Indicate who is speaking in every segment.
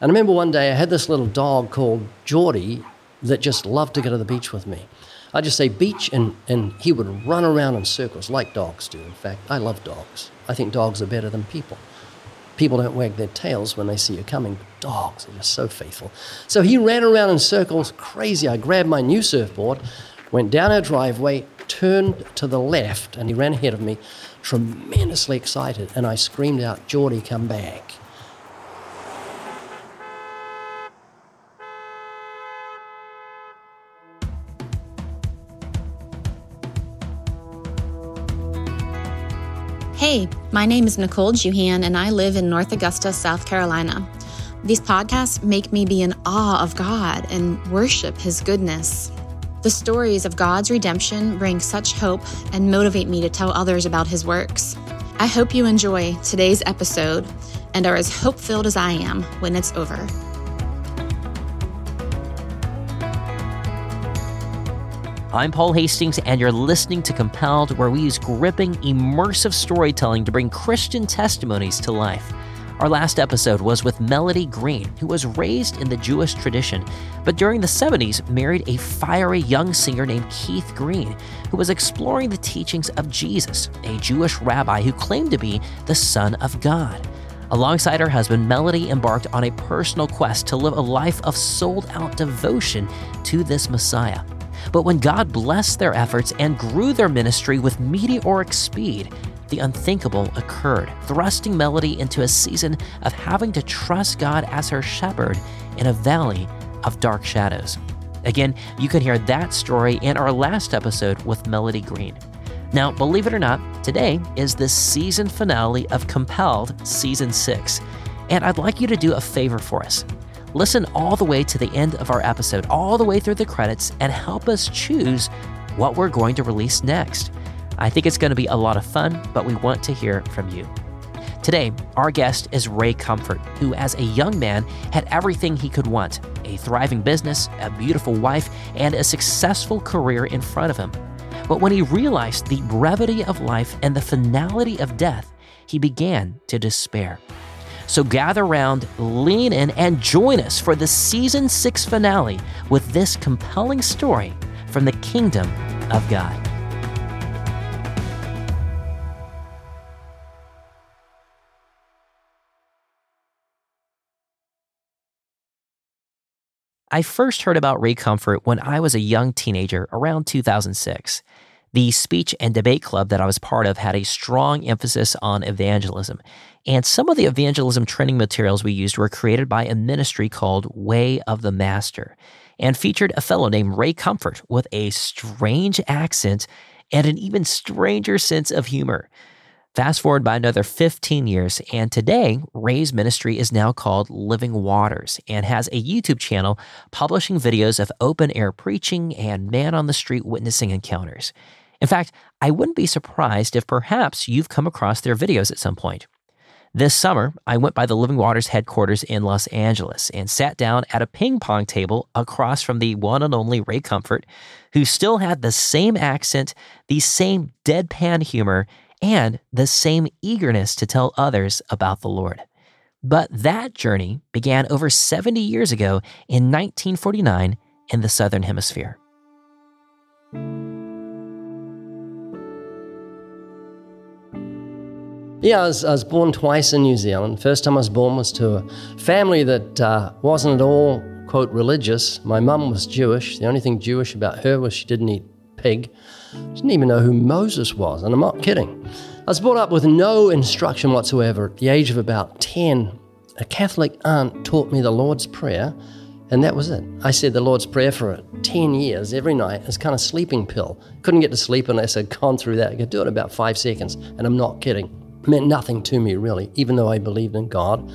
Speaker 1: And I remember one day I had this little dog called Geordie that just loved to go to the beach with me. I'd just say beach, and, and he would run around in circles like dogs do. In fact, I love dogs. I think dogs are better than people. People don't wag their tails when they see you coming, but dogs are just so faithful. So he ran around in circles, crazy. I grabbed my new surfboard, went down our driveway, turned to the left, and he ran ahead of me, tremendously excited. And I screamed out, Geordie, come back.
Speaker 2: Hey, my name is Nicole Juhan, and I live in North Augusta, South Carolina. These podcasts make me be in awe of God and worship His goodness. The stories of God's redemption bring such hope and motivate me to tell others about His works. I hope you enjoy today's episode and are as hope filled as I am when it's over.
Speaker 3: I'm Paul Hastings, and you're listening to Compelled, where we use gripping, immersive storytelling to bring Christian testimonies to life. Our last episode was with Melody Green, who was raised in the Jewish tradition, but during the 70s married a fiery young singer named Keith Green, who was exploring the teachings of Jesus, a Jewish rabbi who claimed to be the Son of God. Alongside her husband, Melody embarked on a personal quest to live a life of sold out devotion to this Messiah. But when God blessed their efforts and grew their ministry with meteoric speed, the unthinkable occurred, thrusting Melody into a season of having to trust God as her shepherd in a valley of dark shadows. Again, you can hear that story in our last episode with Melody Green. Now, believe it or not, today is the season finale of Compelled Season 6. And I'd like you to do a favor for us. Listen all the way to the end of our episode, all the way through the credits, and help us choose what we're going to release next. I think it's going to be a lot of fun, but we want to hear from you. Today, our guest is Ray Comfort, who, as a young man, had everything he could want a thriving business, a beautiful wife, and a successful career in front of him. But when he realized the brevity of life and the finality of death, he began to despair. So gather around, lean in, and join us for the season six finale with this compelling story from the kingdom of God. I first heard about Ray Comfort when I was a young teenager around 2006. The speech and debate club that I was part of had a strong emphasis on evangelism. And some of the evangelism training materials we used were created by a ministry called Way of the Master and featured a fellow named Ray Comfort with a strange accent and an even stranger sense of humor. Fast forward by another 15 years, and today, Ray's ministry is now called Living Waters and has a YouTube channel publishing videos of open air preaching and man on the street witnessing encounters. In fact, I wouldn't be surprised if perhaps you've come across their videos at some point. This summer, I went by the Living Waters headquarters in Los Angeles and sat down at a ping pong table across from the one and only Ray Comfort, who still had the same accent, the same deadpan humor, and the same eagerness to tell others about the Lord. But that journey began over 70 years ago in 1949 in the Southern Hemisphere.
Speaker 1: Yeah, I was, I was, born twice in New Zealand. First time I was born was to a family that uh, wasn't at all, quote, religious. My mum was Jewish. The only thing Jewish about her was she didn't eat pig. She didn't even know who Moses was, and I'm not kidding. I was brought up with no instruction whatsoever. At the age of about 10, a Catholic aunt taught me the Lord's Prayer, and that was it. I said the Lord's Prayer for 10 years every night as kind of sleeping pill. Couldn't get to sleep unless I'd gone through that. I could do it in about five seconds, and I'm not kidding meant nothing to me, really, even though I believed in God.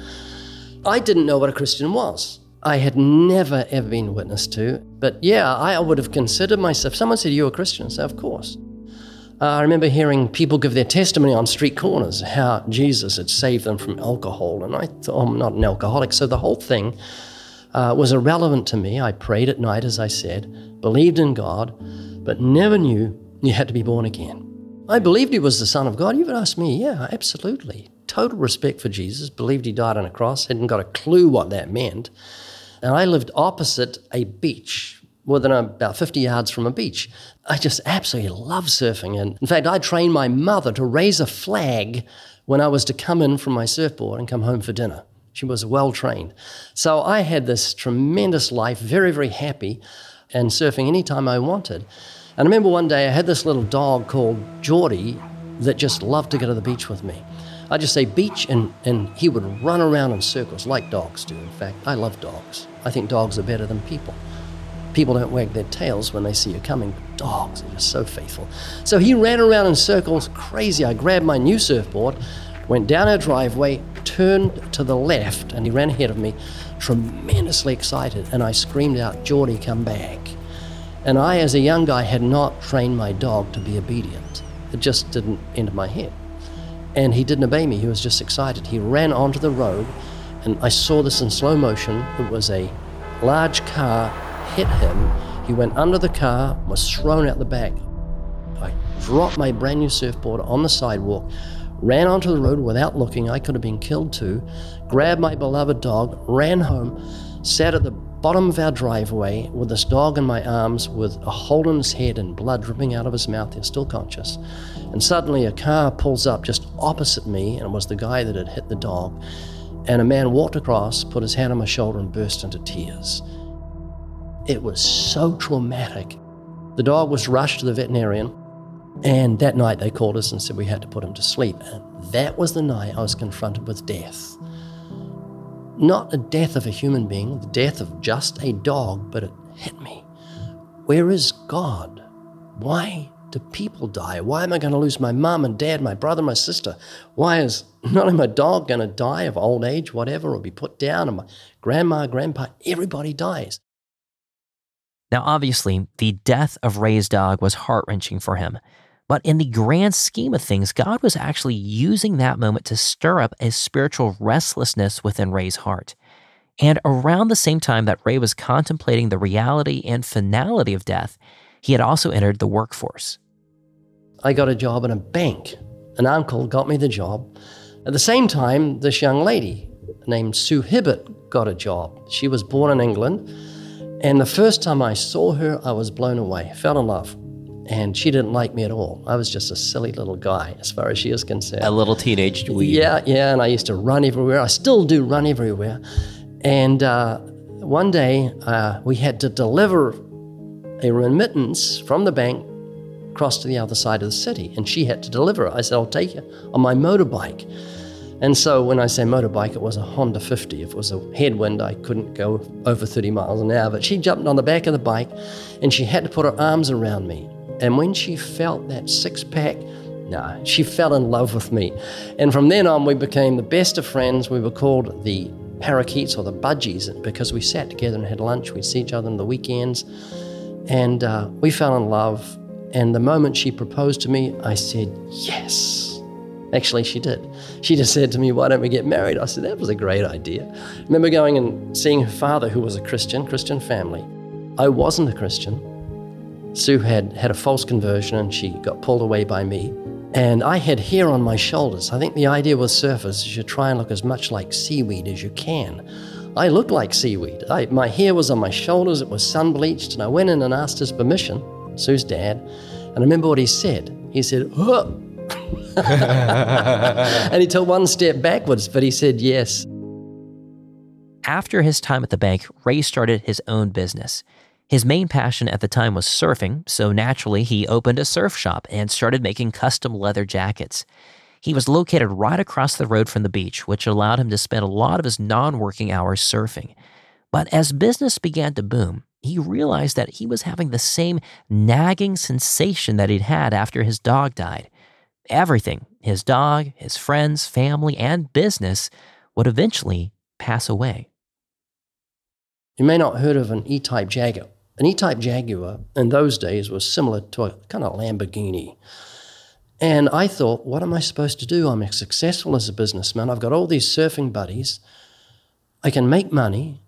Speaker 1: I didn't know what a Christian was. I had never, ever been witness to. But yeah, I would have considered myself. Someone said, You're a Christian. I said, Of course. Uh, I remember hearing people give their testimony on street corners how Jesus had saved them from alcohol. And I thought, oh, I'm not an alcoholic. So the whole thing uh, was irrelevant to me. I prayed at night, as I said, believed in God, but never knew you had to be born again. I believed he was the Son of God. You would ask me, yeah, absolutely. total respect for Jesus, believed he died on a cross, hadn't got a clue what that meant. And I lived opposite a beach, more than about 50 yards from a beach. I just absolutely love surfing. And in fact, I trained my mother to raise a flag when I was to come in from my surfboard and come home for dinner. She was well trained. So I had this tremendous life, very, very happy, and surfing anytime I wanted. And I remember one day I had this little dog called Geordie that just loved to go to the beach with me. I'd just say beach, and, and he would run around in circles like dogs do. In fact, I love dogs. I think dogs are better than people. People don't wag their tails when they see you coming. But dogs are just so faithful. So he ran around in circles, crazy. I grabbed my new surfboard, went down our driveway, turned to the left, and he ran ahead of me, tremendously excited. And I screamed out, Geordie, come back. And I, as a young guy, had not trained my dog to be obedient. It just didn't enter my head. And he didn't obey me, he was just excited. He ran onto the road, and I saw this in slow motion. It was a large car hit him. He went under the car, was thrown out the back. I dropped my brand new surfboard on the sidewalk, ran onto the road without looking. I could have been killed too. Grabbed my beloved dog, ran home, sat at the bottom of our driveway with this dog in my arms with a hole in his head and blood dripping out of his mouth. He's still conscious. And suddenly a car pulls up just opposite me, and it was the guy that had hit the dog. And a man walked across, put his hand on my shoulder, and burst into tears. It was so traumatic. The dog was rushed to the veterinarian, and that night they called us and said we had to put him to sleep. And that was the night I was confronted with death. Not the death of a human being, the death of just a dog, but it hit me. Where is God? Why do people die? Why am I going to lose my mom and dad, my brother, my sister? Why is not only my dog going to die of old age, whatever, or be put down, and my grandma, grandpa, everybody dies.
Speaker 3: Now, obviously, the death of Ray's dog was heart wrenching for him. But in the grand scheme of things, God was actually using that moment to stir up a spiritual restlessness within Ray's heart. And around the same time that Ray was contemplating the reality and finality of death, he had also entered the workforce.
Speaker 1: I got a job in a bank. An uncle got me the job. At the same time, this young lady named Sue Hibbert got a job. She was born in England. And the first time I saw her, I was blown away, fell in love and she didn't like me at all. I was just a silly little guy as far as she is concerned.
Speaker 3: A little teenage dweeb.
Speaker 1: Yeah, yeah, and I used to run everywhere. I still do run everywhere. And uh, one day uh, we had to deliver a remittance from the bank across to the other side of the city, and she had to deliver it. I said, I'll take you on my motorbike. And so when I say motorbike, it was a Honda 50. If it was a headwind, I couldn't go over 30 miles an hour. But she jumped on the back of the bike and she had to put her arms around me. And when she felt that six pack, no, she fell in love with me. And from then on, we became the best of friends. We were called the parakeets or the budgies because we sat together and had lunch. We'd see each other on the weekends. And uh, we fell in love. And the moment she proposed to me, I said, yes. Actually, she did. She just said to me, Why don't we get married? I said, That was a great idea. I remember going and seeing her father, who was a Christian, Christian family. I wasn't a Christian. Sue had had a false conversion and she got pulled away by me. And I had hair on my shoulders. I think the idea with surfers is you try and look as much like seaweed as you can. I looked like seaweed. I, my hair was on my shoulders, it was sun bleached, and I went in and asked his permission, Sue's dad. And I remember what he said. He said, and he took one step backwards, but he said yes.
Speaker 3: After his time at the bank, Ray started his own business. His main passion at the time was surfing, so naturally he opened a surf shop and started making custom leather jackets. He was located right across the road from the beach, which allowed him to spend a lot of his non working hours surfing. But as business began to boom, he realized that he was having the same nagging sensation that he'd had after his dog died. Everything his dog, his friends, family, and business would eventually pass away.
Speaker 1: You may not have heard of an E type Jaguar. An E Type Jaguar in those days was similar to a kind of Lamborghini. And I thought, what am I supposed to do? I'm successful as a businessman. I've got all these surfing buddies. I can make money.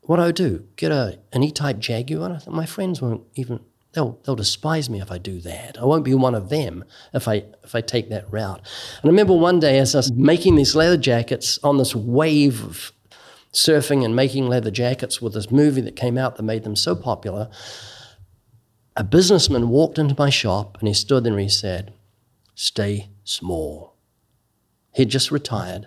Speaker 1: What do I do? Get a, an E Type Jaguar? I thought my friends won't even, they'll, they'll despise me if I do that. I won't be one of them if I, if I take that route. And I remember one day as I was making these leather jackets on this wave of surfing and making leather jackets with this movie that came out that made them so popular, a businessman walked into my shop and he stood there and he said, Stay small. He'd just retired.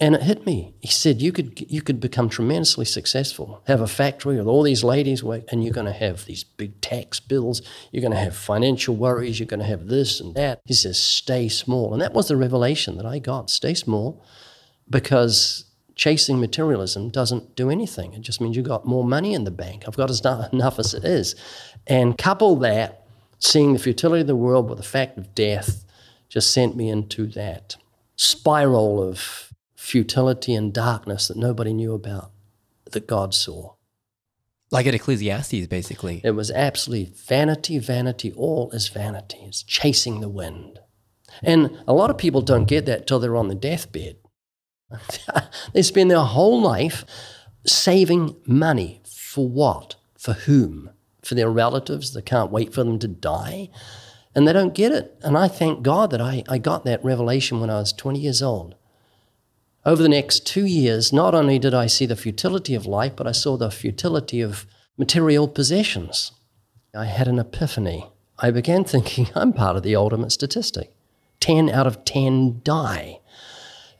Speaker 1: And it hit me. He said, you could, you could become tremendously successful, have a factory with all these ladies, work, and you're going to have these big tax bills. You're going to have financial worries. You're going to have this and that. He says, stay small. And that was the revelation that I got stay small because chasing materialism doesn't do anything. It just means you've got more money in the bank. I've got enough as it is. And couple that, seeing the futility of the world with the fact of death, just sent me into that spiral of futility and darkness that nobody knew about that God saw.
Speaker 4: Like at Ecclesiastes, basically.
Speaker 1: It was absolutely vanity, vanity, all is vanity. It's chasing the wind. And a lot of people don't get that till they're on the deathbed. they spend their whole life saving money for what? For whom? For their relatives that can't wait for them to die? And they don't get it. And I thank God that I, I got that revelation when I was 20 years old. Over the next two years, not only did I see the futility of life, but I saw the futility of material possessions. I had an epiphany. I began thinking I'm part of the ultimate statistic. 10 out of 10 die.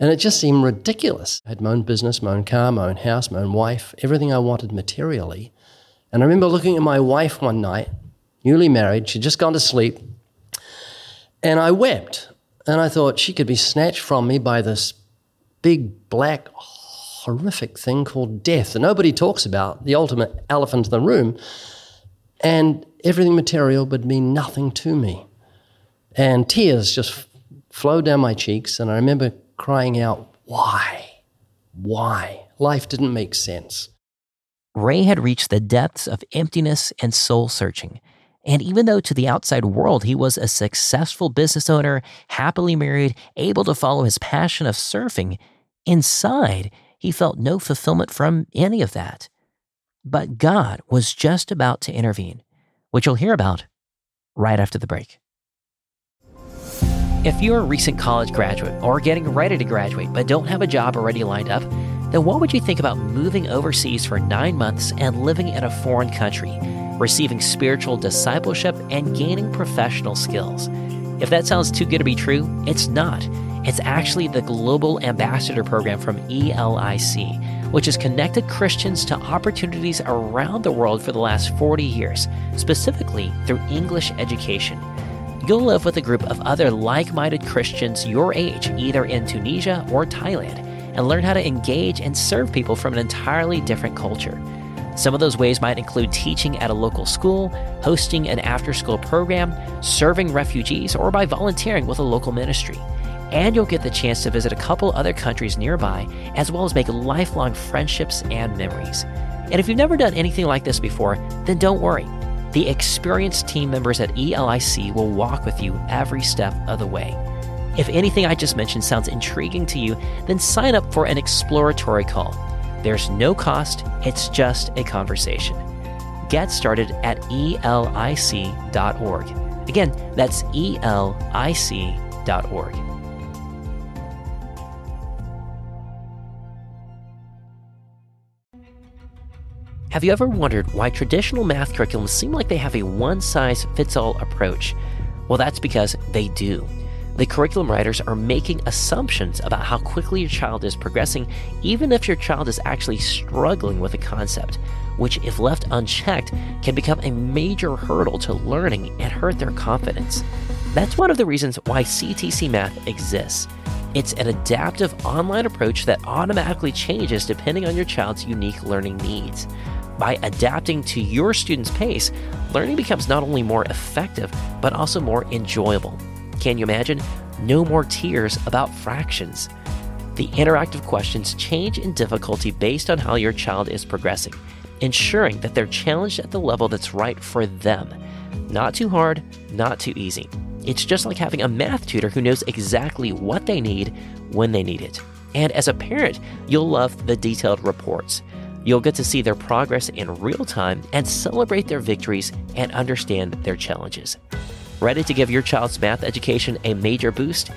Speaker 1: And it just seemed ridiculous. I had my own business, my own car, my own house, my own wife, everything I wanted materially. And I remember looking at my wife one night, newly married, she'd just gone to sleep, and I wept. And I thought she could be snatched from me by this big, black, horrific thing called death that nobody talks about, the ultimate elephant in the room. And everything material would mean nothing to me. And tears just flowed down my cheeks. And I remember crying out, Why? Why? Life didn't make sense.
Speaker 3: Ray had reached the depths of emptiness and soul searching. And even though to the outside world he was a successful business owner, happily married, able to follow his passion of surfing, inside he felt no fulfillment from any of that. But God was just about to intervene, which you'll hear about right after the break. If you're a recent college graduate or getting ready to graduate but don't have a job already lined up, then what would you think about moving overseas for nine months and living in a foreign country? receiving spiritual discipleship, and gaining professional skills. If that sounds too good to be true, it's not. It's actually the Global Ambassador Program from ELIC, which has connected Christians to opportunities around the world for the last 40 years, specifically through English education. You'll live with a group of other like minded Christians your age, either in Tunisia or Thailand, and learn how to engage and serve people from an entirely different culture. Some of those ways might include teaching at a local school, hosting an after school program, serving refugees, or by volunteering with a local ministry. And you'll get the chance to visit a couple other countries nearby, as well as make lifelong friendships and memories. And if you've never done anything like this before, then don't worry. The experienced team members at ELIC will walk with you every step of the way. If anything I just mentioned sounds intriguing to you, then sign up for an exploratory call. There's no cost, it's just a conversation. Get started at elic.org. Again, that's elic.org. Have you ever wondered why traditional math curriculums seem like they have a one size fits all approach? Well, that's because they do the curriculum writers are making assumptions about how quickly your child is progressing, even if your child is actually struggling with a concept, which, if left unchecked, can become a major hurdle to learning and hurt their confidence. That's one of the reasons why CTC Math exists. It's an adaptive online approach that automatically changes depending on your child's unique learning needs. By adapting to your student's pace, learning becomes not only more effective, but also more enjoyable. Can you imagine? No more tears about fractions. The interactive questions change in difficulty based on how your child is progressing, ensuring that they're challenged at the level that's right for them. Not too hard, not too easy. It's just like having a math tutor who knows exactly what they need when they need it. And as a parent, you'll love the detailed reports. You'll get to see their progress in real time and celebrate their victories and understand their challenges. Ready to give your child's math education a major boost?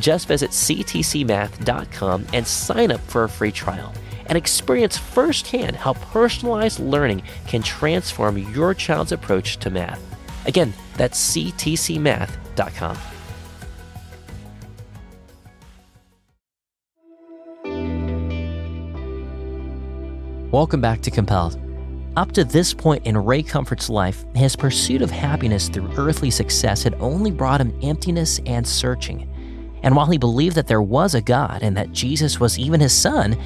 Speaker 3: Just visit ctcmath.com and sign up for a free trial and experience firsthand how personalized learning can transform your child's approach to math. Again, that's ctcmath.com. Welcome back to Compelled. Up to this point in Ray Comfort's life, his pursuit of happiness through earthly success had only brought him emptiness and searching. And while he believed that there was a God and that Jesus was even his son,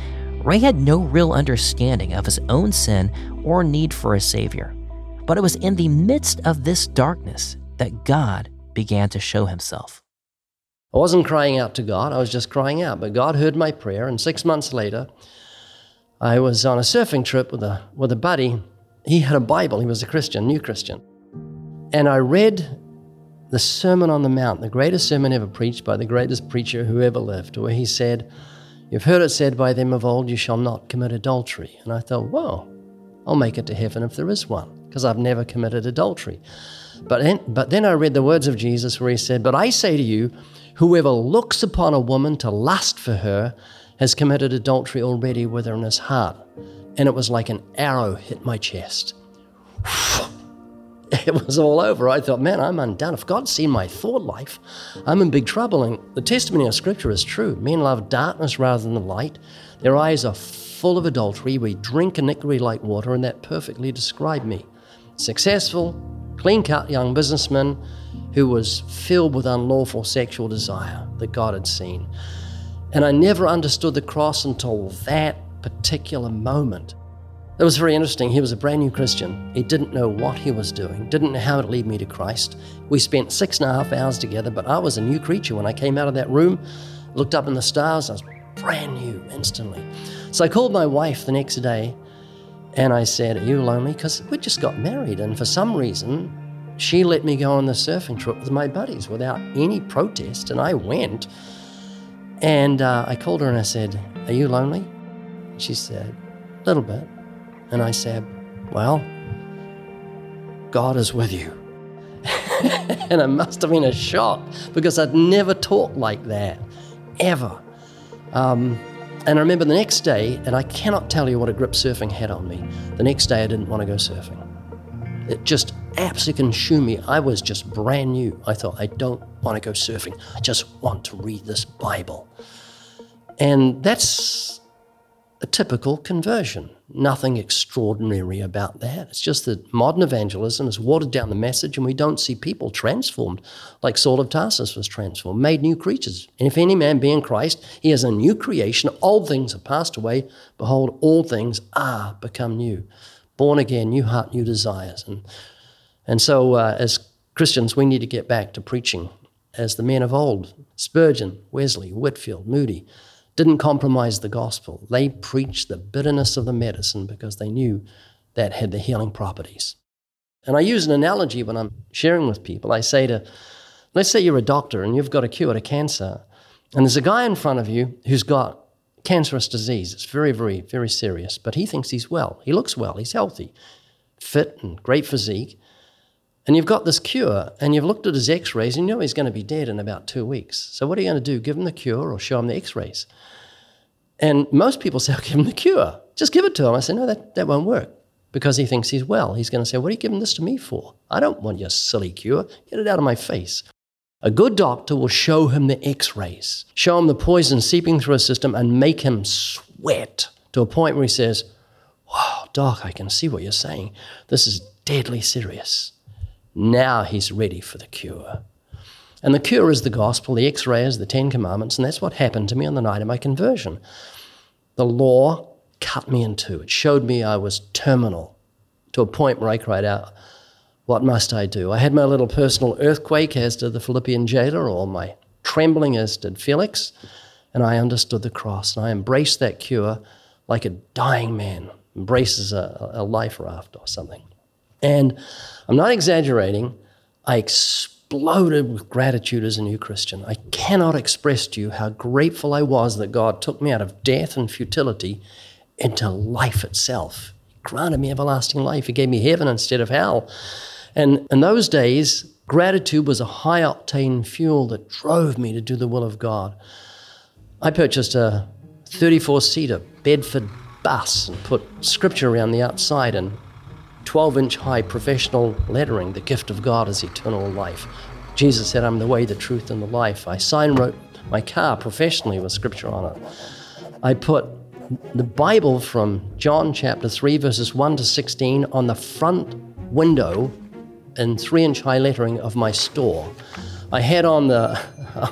Speaker 3: Ray had no real understanding of his own sin or need for a Savior. But it was in the midst of this darkness that God began to show himself.
Speaker 1: I wasn't crying out to God, I was just crying out. But God heard my prayer, and six months later, I was on a surfing trip with a, with a buddy. He had a Bible, he was a Christian, new Christian. And I read the Sermon on the Mount, the greatest sermon ever preached by the greatest preacher who ever lived, where he said, You've heard it said by them of old, you shall not commit adultery. And I thought, well, I'll make it to heaven if there is one, because I've never committed adultery. But then, but then I read the words of Jesus where he said, But I say to you, whoever looks upon a woman to lust for her has committed adultery already with her in his heart. And it was like an arrow hit my chest. it was all over. I thought, man, I'm undone. If God's seen my thought life, I'm in big trouble. And the testimony of Scripture is true. Men love darkness rather than the light. Their eyes are full of adultery. We drink iniquity like water, and that perfectly described me. Successful, clean cut young businessman who was filled with unlawful sexual desire that God had seen. And I never understood the cross until that particular moment. It was very interesting. He was a brand new Christian. He didn't know what he was doing, didn't know how to lead me to Christ. We spent six and a half hours together, but I was a new creature when I came out of that room, looked up in the stars, I was brand new instantly. So I called my wife the next day and I said, Are you lonely? Because we just got married, and for some reason, she let me go on the surfing trip with my buddies without any protest, and I went. And uh, I called her and I said, Are you lonely? She said, A little bit. And I said, Well, God is with you. and it must have been a shock because I'd never talked like that, ever. Um, and I remember the next day, and I cannot tell you what a grip surfing had on me. The next day, I didn't want to go surfing. It just absolutely consumed me. I was just brand new. I thought, I don't want to go surfing. I just want to read this Bible. And that's a typical conversion. Nothing extraordinary about that. It's just that modern evangelism has watered down the message, and we don't see people transformed like Saul of Tarsus was transformed, made new creatures. And if any man be in Christ, he is a new creation. Old things have passed away. Behold, all things are become new born again, new heart, new desires. And, and so, uh, as Christians, we need to get back to preaching as the men of old Spurgeon, Wesley, Whitefield, Moody didn't compromise the gospel. They preached the bitterness of the medicine because they knew that had the healing properties. And I use an analogy when I'm sharing with people. I say to, let's say you're a doctor and you've got a cure to cancer, and there's a guy in front of you who's got cancerous disease. It's very, very, very serious. But he thinks he's well. He looks well. He's healthy, fit, and great physique. And you've got this cure, and you've looked at his x rays, and you know he's going to be dead in about two weeks. So, what are you going to do? Give him the cure or show him the x rays? And most people say, I'll give him the cure. Just give it to him. I say, no, that, that won't work because he thinks he's well. He's going to say, What are you giving this to me for? I don't want your silly cure. Get it out of my face. A good doctor will show him the x rays, show him the poison seeping through his system, and make him sweat to a point where he says, Wow, doc, I can see what you're saying. This is deadly serious. Now he's ready for the cure. And the cure is the gospel, the x ray is the Ten Commandments, and that's what happened to me on the night of my conversion. The law cut me in two. It showed me I was terminal to a point where I cried out, what must I do? I had my little personal earthquake, as did the Philippian jailer, or my trembling, as did Felix, and I understood the cross. And I embraced that cure like a dying man embraces a, a life raft or something. And I'm not exaggerating, I exploded with gratitude as a new Christian. I cannot express to you how grateful I was that God took me out of death and futility into life itself. He granted me everlasting life. He gave me heaven instead of hell. And in those days, gratitude was a high octane fuel that drove me to do the will of God. I purchased a 34 seater Bedford bus and put scripture around the outside and 12 inch high professional lettering The gift of God is eternal life. Jesus said, I'm the way, the truth, and the life. I sign wrote my car professionally with scripture on it. I put the Bible from John chapter 3, verses 1 to 16 on the front window in three inch high lettering of my store. I had on the,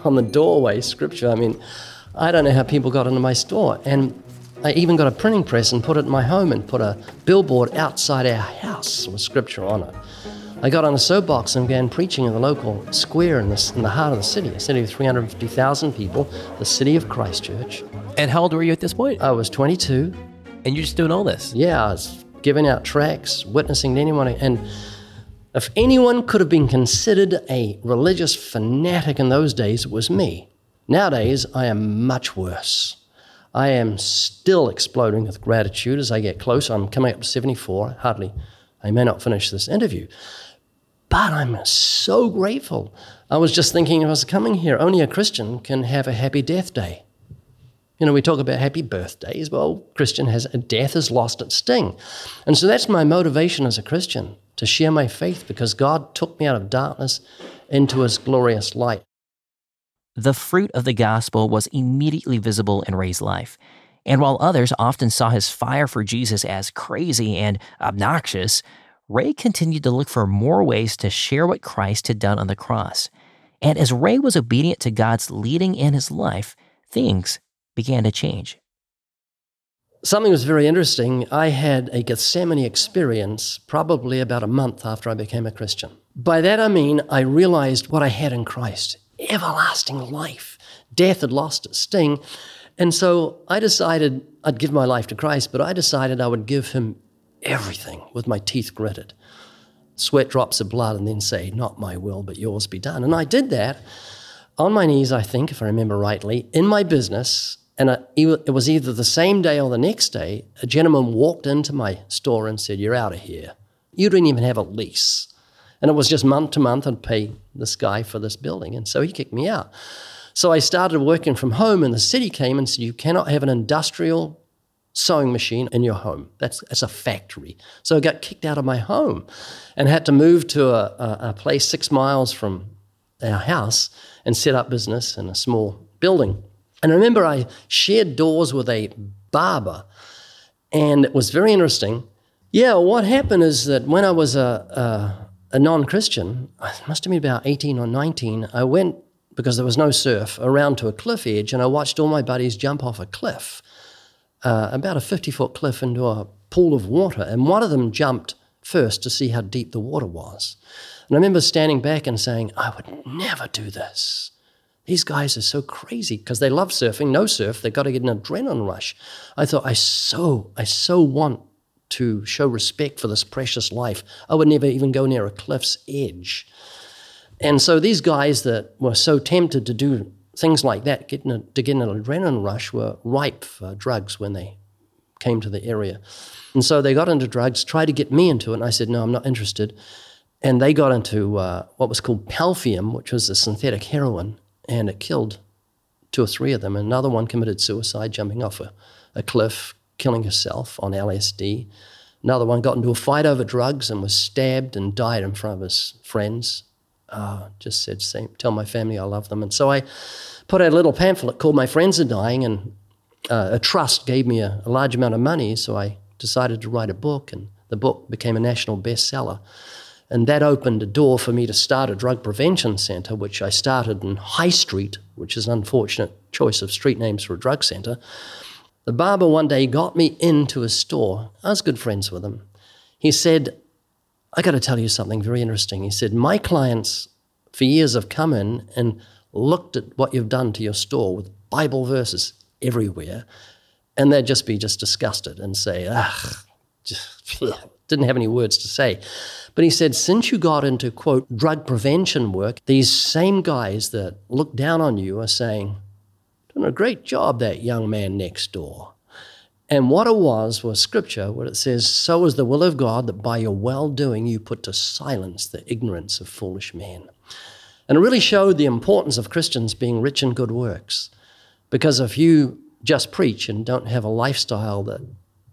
Speaker 1: on the doorway scripture. I mean, I don't know how people got into my store. And I even got a printing press and put it in my home and put a billboard outside our house with scripture on it. I got on a soapbox and began preaching in the local square in the, in the heart of the city, a city of 350,000 people, the city of Christchurch.
Speaker 4: And how old were you at this point?
Speaker 1: I was 22.
Speaker 4: And you're just doing all this?
Speaker 1: Yeah, I was giving out tracts, witnessing to anyone. And if anyone could have been considered a religious fanatic in those days, it was me. Nowadays, I am much worse. I am still exploding with gratitude as I get close. I'm coming up to 74, hardly. I may not finish this interview. But I'm so grateful. I was just thinking I was coming here, only a Christian can have a happy death day. You know, we talk about happy birthdays. Well, Christian has a death has lost its sting. And so that's my motivation as a Christian to share my faith because God took me out of darkness into his glorious light.
Speaker 3: The fruit of the gospel was immediately visible in Ray's life. And while others often saw his fire for Jesus as crazy and obnoxious, Ray continued to look for more ways to share what Christ had done on the cross. And as Ray was obedient to God's leading in his life, things began to change.
Speaker 1: Something was very interesting. I had a Gethsemane experience probably about a month after I became a Christian. By that I mean I realized what I had in Christ everlasting life. Death had lost its sting. And so I decided I'd give my life to Christ, but I decided I would give him everything with my teeth gritted, sweat drops of blood, and then say, Not my will, but yours be done. And I did that on my knees, I think, if I remember rightly, in my business. And it was either the same day or the next day, a gentleman walked into my store and said, You're out of here. You didn't even have a lease. And it was just month to month, I'd pay this guy for this building. And so he kicked me out. So I started working from home, and the city came and said, You cannot have an industrial sewing machine in your home. That's, that's a factory. So I got kicked out of my home and had to move to a, a, a place six miles from our house and set up business in a small building. And I remember I shared doors with a barber, and it was very interesting. Yeah, what happened is that when I was a, a, a non Christian, I must have been about 18 or 19, I went, because there was no surf, around to a cliff edge and I watched all my buddies jump off a cliff uh, about a 50 foot cliff into a pool of water, and one of them jumped first to see how deep the water was. And I remember standing back and saying, I would never do this. These guys are so crazy because they love surfing, no surf, they've got to get an adrenaline rush. I thought, I so, I so want to show respect for this precious life. I would never even go near a cliff's edge. And so these guys that were so tempted to do things like that, getting a, to get an adrenaline rush, were ripe for drugs when they came to the area. And so they got into drugs, tried to get me into it, and I said, no, I'm not interested. And they got into uh, what was called Palfium, which was a synthetic heroin, and it killed two or three of them. Another one committed suicide, jumping off a, a cliff, killing herself on LSD. Another one got into a fight over drugs and was stabbed and died in front of his friends uh, just said, tell my family I love them. And so I put out a little pamphlet called My Friends Are Dying, and uh, a trust gave me a, a, large amount of money, so I decided to write a book, and the book became a national bestseller. And that opened a door for me to start a drug prevention center, which I started in High Street, which is an unfortunate choice of street names for a drug center. The barber one day got me into a store. I was good friends with him. He said, I got to tell you something very interesting. He said, My clients for years have come in and looked at what you've done to your store with Bible verses everywhere, and they'd just be just disgusted and say, ugh, just, didn't have any words to say. But he said, since you got into, quote, drug prevention work, these same guys that look down on you are saying, doing a great job, that young man next door. And what it was was scripture, where it says, So is the will of God that by your well doing you put to silence the ignorance of foolish men. And it really showed the importance of Christians being rich in good works. Because if you just preach and don't have a lifestyle that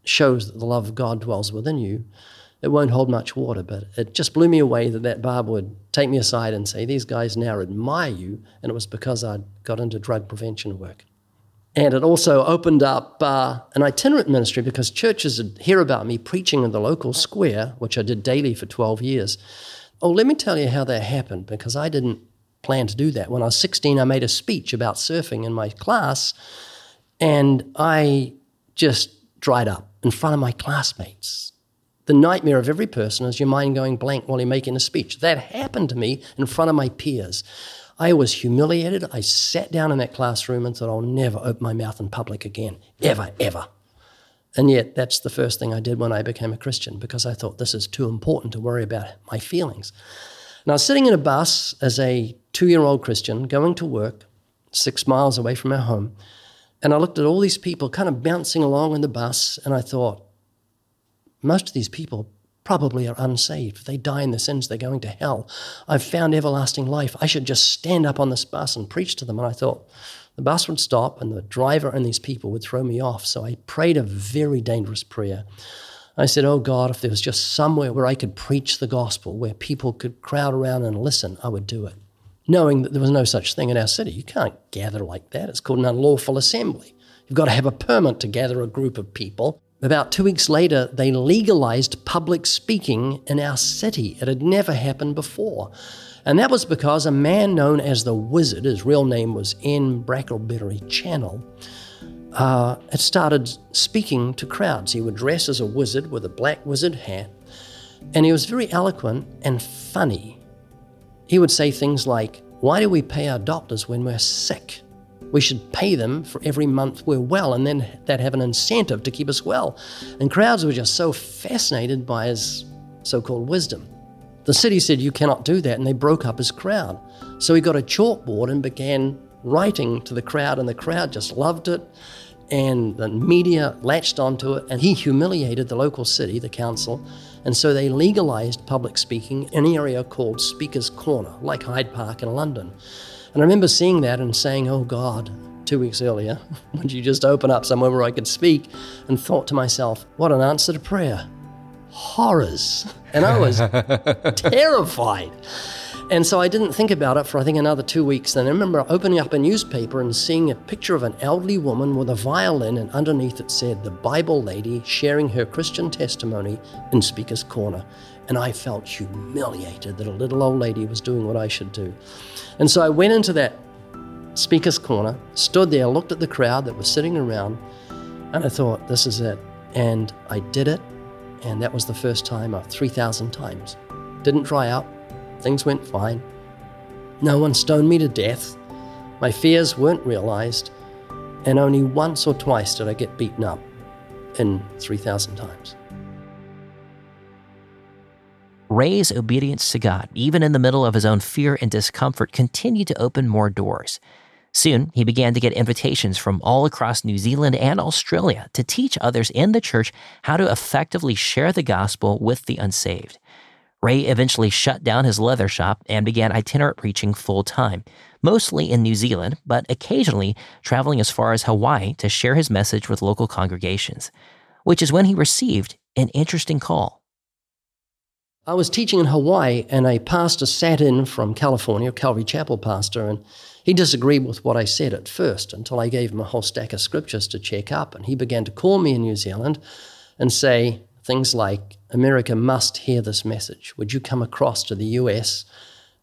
Speaker 1: shows that the love of God dwells within you, it won't hold much water. But it just blew me away that that barb would take me aside and say, These guys now admire you. And it was because I'd got into drug prevention work. And it also opened up uh, an itinerant ministry because churches would hear about me preaching in the local square, which I did daily for 12 years. Oh, let me tell you how that happened because I didn't plan to do that. When I was 16, I made a speech about surfing in my class, and I just dried up in front of my classmates. The nightmare of every person is your mind going blank while you're making a speech. That happened to me in front of my peers. I was humiliated. I sat down in that classroom and thought, I'll never open my mouth in public again, ever, ever. And yet, that's the first thing I did when I became a Christian because I thought this is too important to worry about my feelings. Was sitting in a bus as a two year old Christian going to work six miles away from our home. And I looked at all these people kind of bouncing along in the bus, and I thought, most of these people probably are unsaved. If they die in their sins, they're going to hell. I've found everlasting life. I should just stand up on this bus and preach to them. And I thought, the bus would stop, and the driver and these people would throw me off. So I prayed a very dangerous prayer. I said, Oh God, if there was just somewhere where I could preach the gospel, where people could crowd around and listen, I would do it. Knowing that there was no such thing in our city. You can't gather like that. It's called an unlawful assembly. You've got to have a permit to gather a group of people. About two weeks later, they legalized public speaking in our city. It had never happened before. And that was because a man known as the Wizard, his real name was Ian Brackenbury Channell, uh, had started speaking to crowds. He would dress as a wizard with a black wizard hat, and he was very eloquent and funny. He would say things like, Why do we pay our doctors when we're sick? We should pay them for every month we're well, and then that have an incentive to keep us well. And crowds were just so fascinated by his so called wisdom. The city said, You cannot do that, and they broke up his crowd. So he got a chalkboard and began writing to the crowd, and the crowd just loved it. And the media latched onto it, and he humiliated the local city, the council. And so they legalized public speaking in an area called Speaker's Corner, like Hyde Park in London. And I remember seeing that and saying, Oh God, two weeks earlier, would you just open up somewhere where I could speak? And thought to myself, What an answer to prayer! Horrors. And I was terrified. And so I didn't think about it for I think another two weeks. Then I remember opening up a newspaper and seeing a picture of an elderly woman with a violin, and underneath it said, The Bible Lady sharing her Christian testimony in Speaker's Corner. And I felt humiliated that a little old lady was doing what I should do. And so I went into that Speaker's Corner, stood there, looked at the crowd that was sitting around, and I thought, This is it. And I did it. And that was the first time uh, of 3,000 times. Didn't dry out, Things went fine. No one stoned me to death. My fears weren't realized. And only once or twice did I get beaten up in 3,000 times.
Speaker 3: Ray's obedience to God, even in the middle of his own fear and discomfort, continued to open more doors. Soon, he began to get invitations from all across New Zealand and Australia to teach others in the church how to effectively share the gospel with the unsaved. Ray eventually shut down his leather shop and began itinerant preaching full time, mostly in New Zealand, but occasionally traveling as far as Hawaii to share his message with local congregations, which is when he received an interesting call.
Speaker 1: I was teaching in Hawaii, and a pastor sat in from California, Calvary Chapel pastor, and he disagreed with what I said at first until I gave him a whole stack of scriptures to check up. And he began to call me in New Zealand and say, Things like, America must hear this message. Would you come across to the US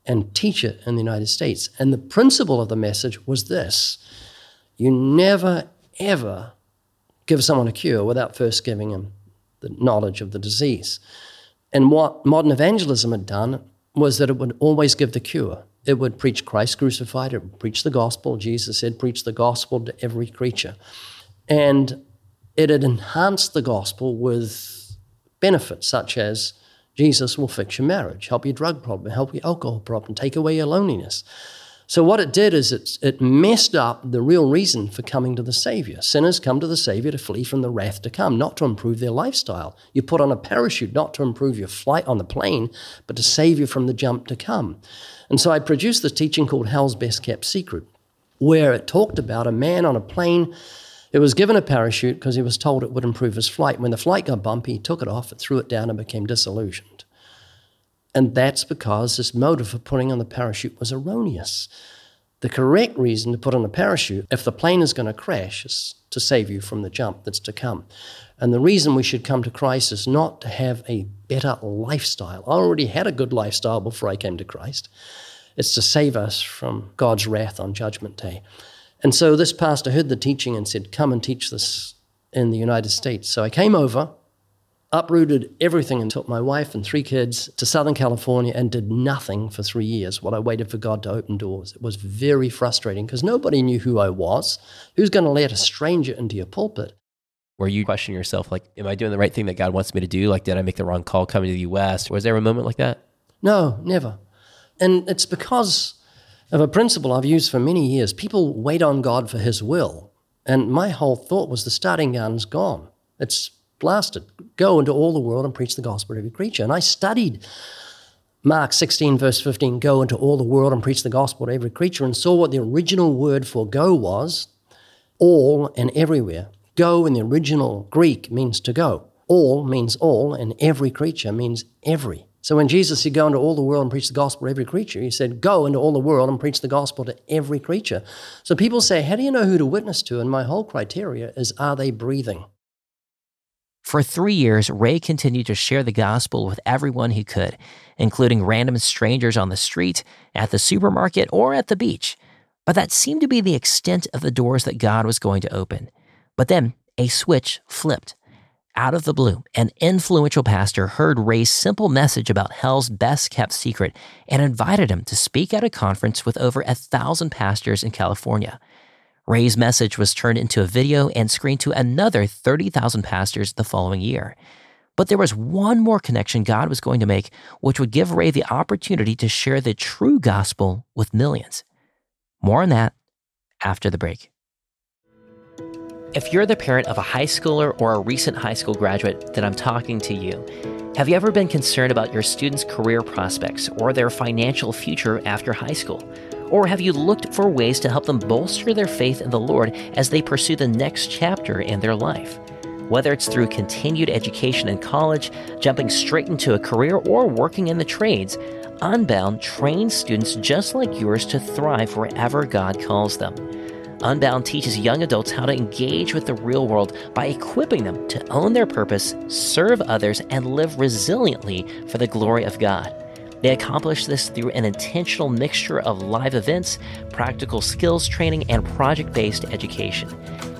Speaker 1: and teach it in the United States? And the principle of the message was this you never, ever give someone a cure without first giving them the knowledge of the disease. And what modern evangelism had done was that it would always give the cure. It would preach Christ crucified, it would preach the gospel. Jesus said, preach the gospel to every creature. And it had enhanced the gospel with benefits such as Jesus will fix your marriage, help your drug problem, help your alcohol problem, take away your loneliness. So what it did is it, it messed up the real reason for coming to the Savior. Sinners come to the Savior to flee from the wrath to come, not to improve their lifestyle. You put on a parachute not to improve your flight on the plane, but to save you from the jump to come. And so I produced this teaching called Hell's Best Kept Secret, where it talked about a man on a plane it was given a parachute because he was told it would improve his flight. When the flight got bumpy, he took it off, it threw it down, and became disillusioned. And that's because this motive for putting on the parachute was erroneous. The correct reason to put on a parachute, if the plane is going to crash, is to save you from the jump that's to come. And the reason we should come to Christ is not to have a better lifestyle. I already had a good lifestyle before I came to Christ. It's to save us from God's wrath on Judgment Day. And so this pastor heard the teaching and said, Come and teach this in the United States. So I came over uprooted everything and took my wife and three kids to Southern California and did nothing for three years while I waited for God to open doors. It was very frustrating because nobody knew who I was. Who's going to let a stranger into your pulpit?
Speaker 4: Where you question yourself, like, am I doing the right thing that God wants me to do? Like, did I make the wrong call coming to the US? Was there a moment like that?
Speaker 1: No, never. And it's because of a principle I've used for many years. People wait on God for his will. And my whole thought was the starting gun's gone. It's blasted. Go into all the world and preach the gospel to every creature. And I studied Mark 16, verse 15, go into all the world and preach the gospel to every creature, and saw what the original word for go was all and everywhere. Go in the original Greek means to go. All means all, and every creature means every. So when Jesus said, Go into all the world and preach the gospel to every creature, he said, Go into all the world and preach the gospel to every creature. So people say, How do you know who to witness to? And my whole criteria is, Are they breathing?
Speaker 3: For three years, Ray continued to share the gospel with everyone he could, including random strangers on the street, at the supermarket, or at the beach. But that seemed to be the extent of the doors that God was going to open. But then a switch flipped. Out of the blue, an influential pastor heard Ray's simple message about hell's best kept secret and invited him to speak at a conference with over a thousand pastors in California. Ray's message was turned into a video and screened to another 30,000 pastors the following year. But there was one more connection God was going to make, which would give Ray the opportunity to share the true gospel with millions. More on that after the break. If you're the parent of a high schooler or a recent high school graduate, then I'm talking to you. Have you ever been concerned about your students' career prospects or their financial future after high school? Or have you looked for ways to help them bolster their faith in the Lord as they pursue the next chapter in their life? Whether it's through continued education in college, jumping straight into a career, or working in the trades, Unbound trains students just like yours to thrive wherever God calls them. Unbound teaches young adults how to engage with the real world by equipping them to own their purpose, serve others, and live resiliently for the glory of God. They accomplish this through an intentional mixture of live events, practical skills training, and project based education.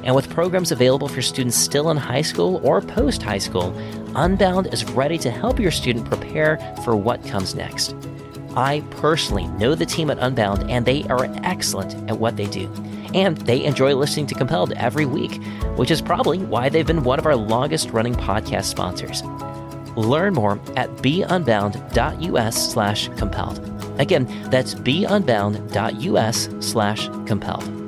Speaker 3: And with programs available for students still in high school or post high school, Unbound is ready to help your student prepare for what comes next. I personally know the team at Unbound, and they are excellent at what they do. And they enjoy listening to Compelled every week, which is probably why they've been one of our longest running podcast sponsors. Learn more at beunbound.us slash compelled. Again, that's beunbound.us slash compelled.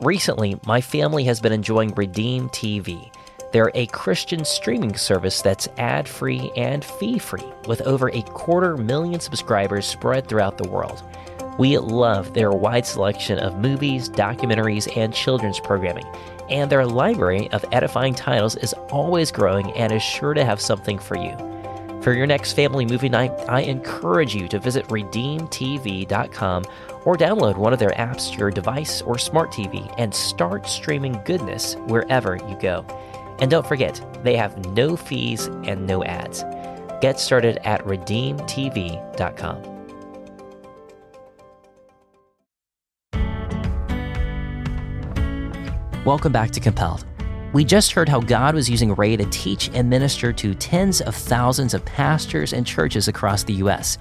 Speaker 3: Recently, my family has been enjoying Redeem TV. They're a Christian streaming service that's ad free and fee free, with over a quarter million subscribers spread throughout the world. We love their wide selection of movies, documentaries, and children's programming, and their library of edifying titles is always growing and is sure to have something for you. For your next family movie night, I encourage you to visit redeemtv.com or download one of their apps to your device or smart TV and start streaming goodness wherever you go. And don't forget, they have no fees and no ads. Get started at redeemtv.com. Welcome back to Compelled. We just heard how God was using Ray to teach and minister to tens of thousands of pastors and churches across the U.S.,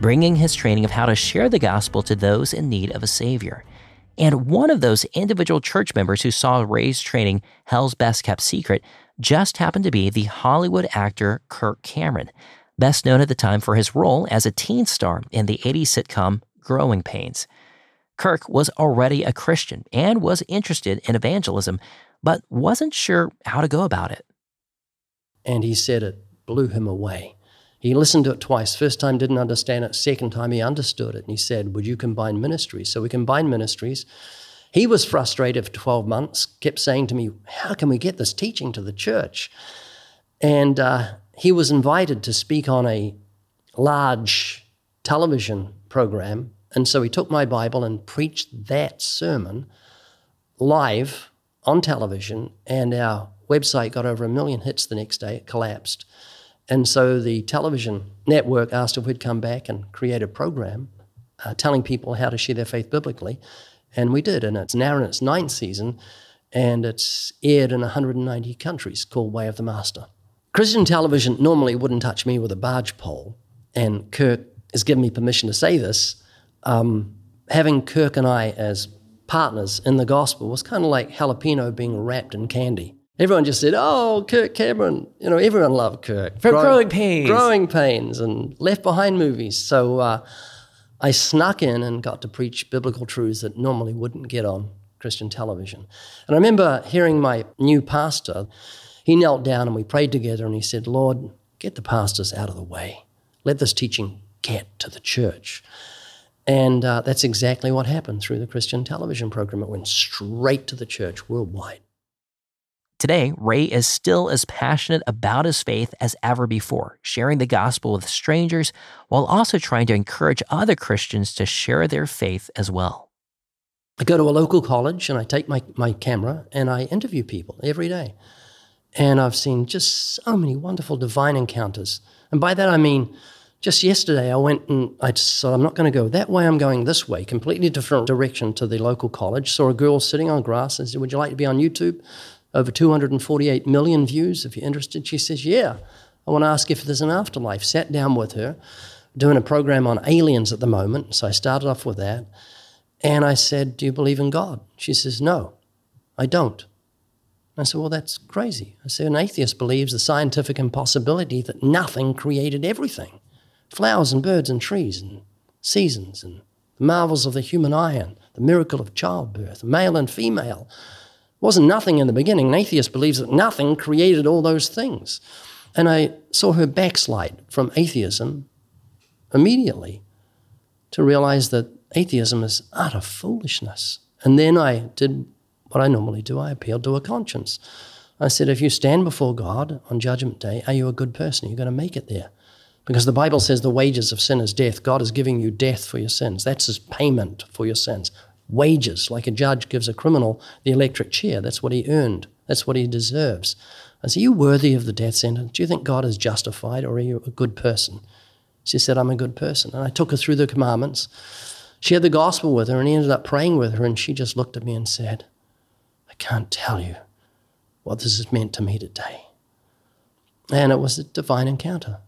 Speaker 3: bringing his training of how to share the gospel to those in need of a Savior. And one of those individual church members who saw Ray's training, Hell's Best Kept Secret, just happened to be the Hollywood actor Kirk Cameron, best known at the time for his role as a teen star in the 80s sitcom Growing Pains. Kirk was already a Christian and was interested in evangelism, but wasn't sure how to go about it.
Speaker 1: And he said it blew him away. He listened to it twice. First time didn't understand it. Second time he understood it. And he said, Would you combine ministries? So we combined ministries. He was frustrated for 12 months, kept saying to me, How can we get this teaching to the church? And uh, he was invited to speak on a large television program. And so he took my Bible and preached that sermon live on television. And our website got over a million hits the next day. It collapsed. And so the television network asked if we'd come back and create a program uh, telling people how to share their faith biblically. And we did. And it's now in its ninth season, and it's aired in 190 countries called Way of the Master. Christian television normally wouldn't touch me with a barge pole, and Kirk has given me permission to say this. Um, having Kirk and I as partners in the gospel was kind of like jalapeno being wrapped in candy. Everyone just said, "Oh, Kirk Cameron." You know, everyone loved Kirk
Speaker 4: from Grow- Growing Pains,
Speaker 1: Growing Pains, and Left Behind movies. So uh, I snuck in and got to preach biblical truths that normally wouldn't get on Christian television. And I remember hearing my new pastor. He knelt down and we prayed together, and he said, "Lord, get the pastors out of the way. Let this teaching get to the church." And uh, that's exactly what happened through the Christian television program. It went straight to the church worldwide.
Speaker 3: Today, Ray is still as passionate about his faith as ever before, sharing the gospel with strangers while also trying to encourage other Christians to share their faith as well.
Speaker 1: I go to a local college and I take my, my camera and I interview people every day. And I've seen just so many wonderful divine encounters. And by that I mean, just yesterday I went and I said, I'm not going to go that way, I'm going this way, completely different direction to the local college. Saw a girl sitting on grass and said, Would you like to be on YouTube? over 248 million views. If you're interested, she says, Yeah, I want to ask if there's an afterlife. Sat down with her, doing a program on aliens at the moment. So I started off with that. And I said, Do you believe in God? She says, No, I don't. I said, Well, that's crazy. I said, An atheist believes the scientific impossibility that nothing created everything flowers and birds and trees and seasons and the marvels of the human eye and the miracle of childbirth, male and female wasn't nothing in the beginning. An atheist believes that nothing created all those things. And I saw her backslide from atheism immediately to realize that atheism is utter foolishness. And then I did what I normally do I appealed to her conscience. I said, if you stand before God on Judgment Day, are you a good person? Are you going to make it there? Because the Bible says the wages of sin is death. God is giving you death for your sins. That's his payment for your sins wages, like a judge gives a criminal the electric chair. That's what he earned, that's what he deserves. I said, Are you worthy of the death sentence? Do you think God is justified or are you a good person? She said, I'm a good person. And I took her through the commandments. She had the gospel with her and he ended up praying with her. And she just looked at me and said, I can't tell you what this has meant to me today. And it was a divine encounter.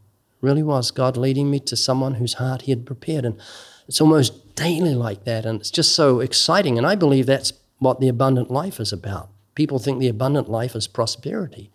Speaker 1: Really was God leading me to someone whose heart he had prepared. And it's almost daily like that, and it's just so exciting. And I believe that's what the abundant life is about. People think the abundant life is prosperity.